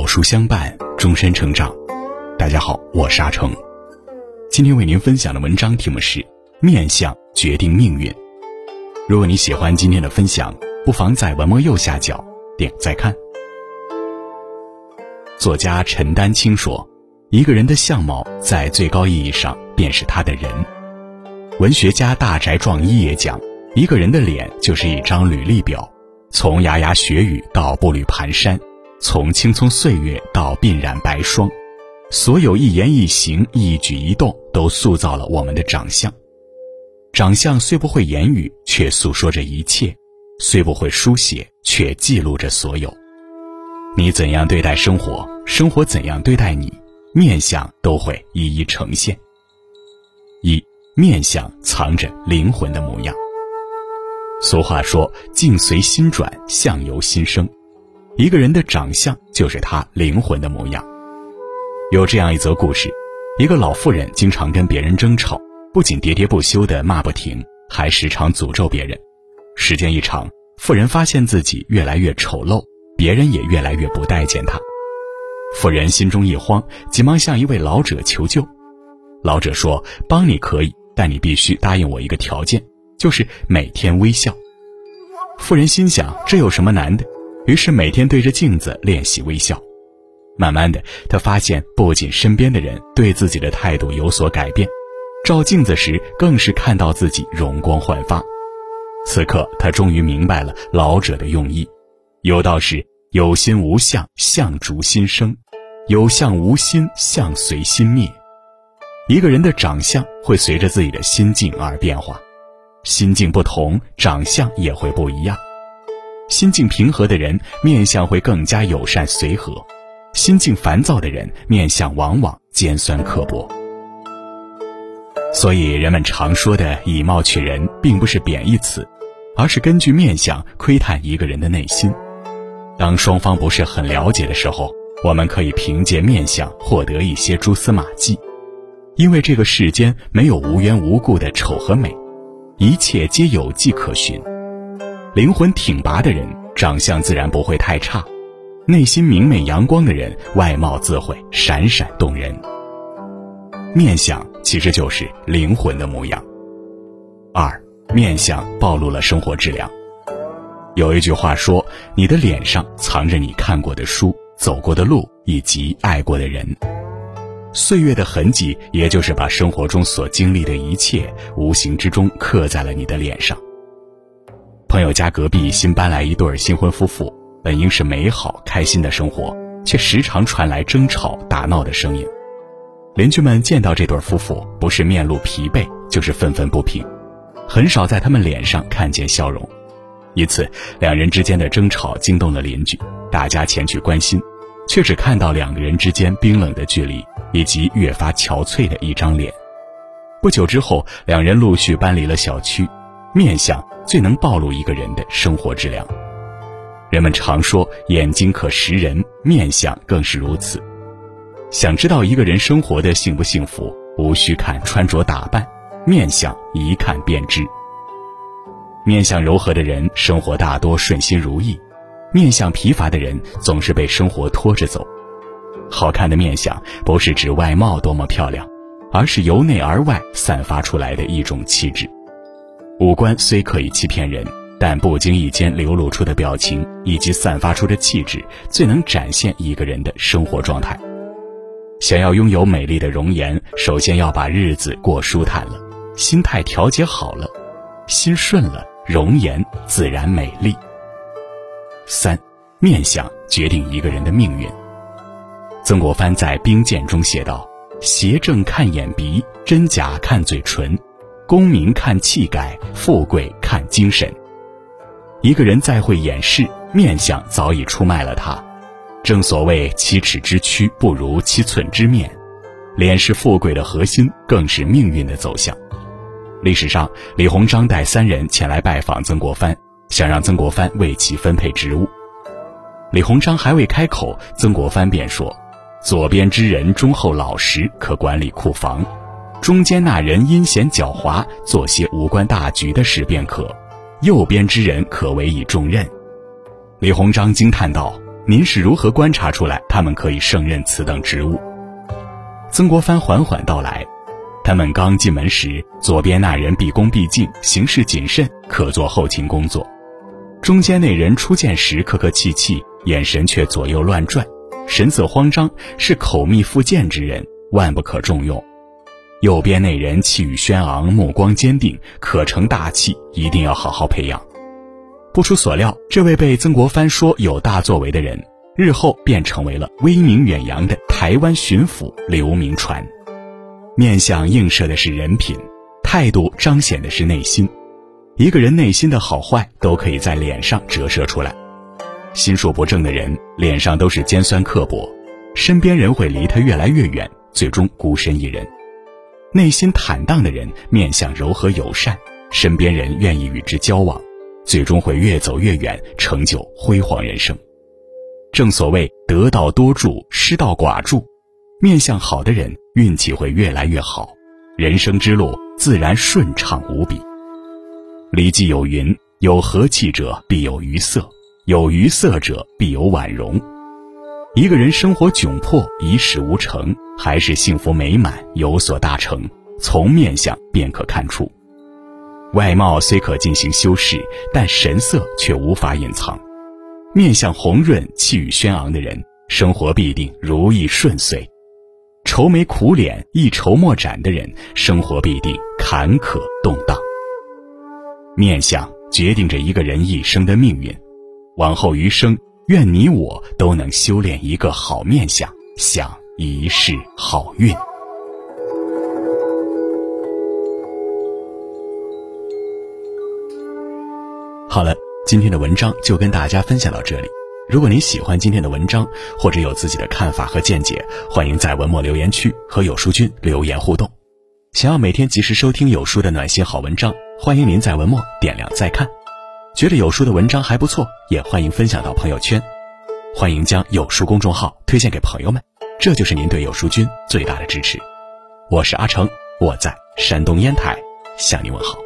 有书相伴，终身成长。大家好，我是阿成。今天为您分享的文章题目是《面相决定命运》。如果你喜欢今天的分享，不妨在文末右下角点再看。作家陈丹青说：“一个人的相貌，在最高意义上便是他的人。”文学家大宅壮一也讲：“一个人的脸就是一张履历表，从牙牙学语到步履蹒跚。”从青葱岁月到鬓染白霜，所有一言一行、一举一动都塑造了我们的长相。长相虽不会言语，却诉说着一切；虽不会书写，却记录着所有。你怎样对待生活，生活怎样对待你，面相都会一一呈现。一面相藏着灵魂的模样。俗话说：“境随心转，相由心生。”一个人的长相就是他灵魂的模样。有这样一则故事：一个老妇人经常跟别人争吵，不仅喋喋不休的骂不停，还时常诅咒别人。时间一长，妇人发现自己越来越丑陋，别人也越来越不待见她。妇人心中一慌，急忙向一位老者求救。老者说：“帮你可以，但你必须答应我一个条件，就是每天微笑。”妇人心想：这有什么难的？于是每天对着镜子练习微笑，慢慢的，他发现不仅身边的人对自己的态度有所改变，照镜子时更是看到自己容光焕发。此刻，他终于明白了老者的用意。有道是：有心无相，相逐心生；有相无心，相随心灭。一个人的长相会随着自己的心境而变化，心境不同，长相也会不一样。心境平和的人，面相会更加友善随和；心境烦躁的人，面相往往尖酸刻薄。所以，人们常说的“以貌取人”并不是贬义词，而是根据面相窥探一个人的内心。当双方不是很了解的时候，我们可以凭借面相获得一些蛛丝马迹，因为这个世间没有无缘无故的丑和美，一切皆有迹可循。灵魂挺拔的人，长相自然不会太差；内心明媚阳光的人，外貌自会闪闪动人。面相其实就是灵魂的模样。二，面相暴露了生活质量。有一句话说：“你的脸上藏着你看过的书、走过的路以及爱过的人。”岁月的痕迹，也就是把生活中所经历的一切，无形之中刻在了你的脸上。朋友家隔壁新搬来一对新婚夫妇，本应是美好开心的生活，却时常传来争吵打闹的声音。邻居们见到这对夫妇，不是面露疲惫，就是愤愤不平，很少在他们脸上看见笑容。一次，两人之间的争吵惊动了邻居，大家前去关心，却只看到两个人之间冰冷的距离，以及越发憔悴的一张脸。不久之后，两人陆续搬离了小区。面相最能暴露一个人的生活质量。人们常说眼睛可识人，面相更是如此。想知道一个人生活的幸不幸福，无需看穿着打扮，面相一看便知。面相柔和的人，生活大多顺心如意；面相疲乏的人，总是被生活拖着走。好看的面相，不是指外貌多么漂亮，而是由内而外散发出来的一种气质。五官虽可以欺骗人，但不经意间流露出的表情以及散发出的气质，最能展现一个人的生活状态。想要拥有美丽的容颜，首先要把日子过舒坦了，心态调节好了，心顺了，容颜自然美丽。三，面相决定一个人的命运。曾国藩在《兵谏》中写道：“邪正看眼鼻，真假看嘴唇。”功名看气概，富贵看精神。一个人再会掩饰，面相早已出卖了他。正所谓七尺之躯不如七寸之面，脸是富贵的核心，更是命运的走向。历史上，李鸿章带三人前来拜访曾国藩，想让曾国藩为其分配职务。李鸿章还未开口，曾国藩便说：“左边之人忠厚老实，可管理库房。”中间那人阴险狡猾，做些无关大局的事便可；右边之人可委以重任。李鸿章惊叹道：“您是如何观察出来他们可以胜任此等职务？曾国藩缓缓道来：他们刚进门时，左边那人毕恭毕敬，行事谨慎，可做后勤工作；中间那人初见时客客气气，眼神却左右乱转，神色慌张，是口蜜腹剑之人，万不可重用。右边那人气宇轩昂，目光坚定，可成大器，一定要好好培养。不出所料，这位被曾国藩说有大作为的人，日后便成为了威名远扬的台湾巡抚刘铭传。面相映射的是人品，态度彰显的是内心。一个人内心的好坏，都可以在脸上折射出来。心术不正的人，脸上都是尖酸刻薄，身边人会离他越来越远，最终孤身一人。内心坦荡的人，面相柔和友善，身边人愿意与之交往，最终会越走越远，成就辉煌人生。正所谓得道多助，失道寡助，面相好的人运气会越来越好，人生之路自然顺畅无比。《礼记》有云：“有和气者，必有愉色；有愉色者，必有婉容。”一个人生活窘迫、一事无成，还是幸福美满、有所大成，从面相便可看出。外貌虽可进行修饰，但神色却无法隐藏。面相红润、气宇轩昂的人，生活必定如意顺遂；愁眉苦脸、一筹莫展的人，生活必定坎坷动荡。面相决定着一个人一生的命运，往后余生。愿你我都能修炼一个好面相，享一世好运。好了，今天的文章就跟大家分享到这里。如果您喜欢今天的文章，或者有自己的看法和见解，欢迎在文末留言区和有书君留言互动。想要每天及时收听有书的暖心好文章，欢迎您在文末点亮再看。觉得有书的文章还不错，也欢迎分享到朋友圈，欢迎将有书公众号推荐给朋友们，这就是您对有书君最大的支持。我是阿成，我在山东烟台向您问好。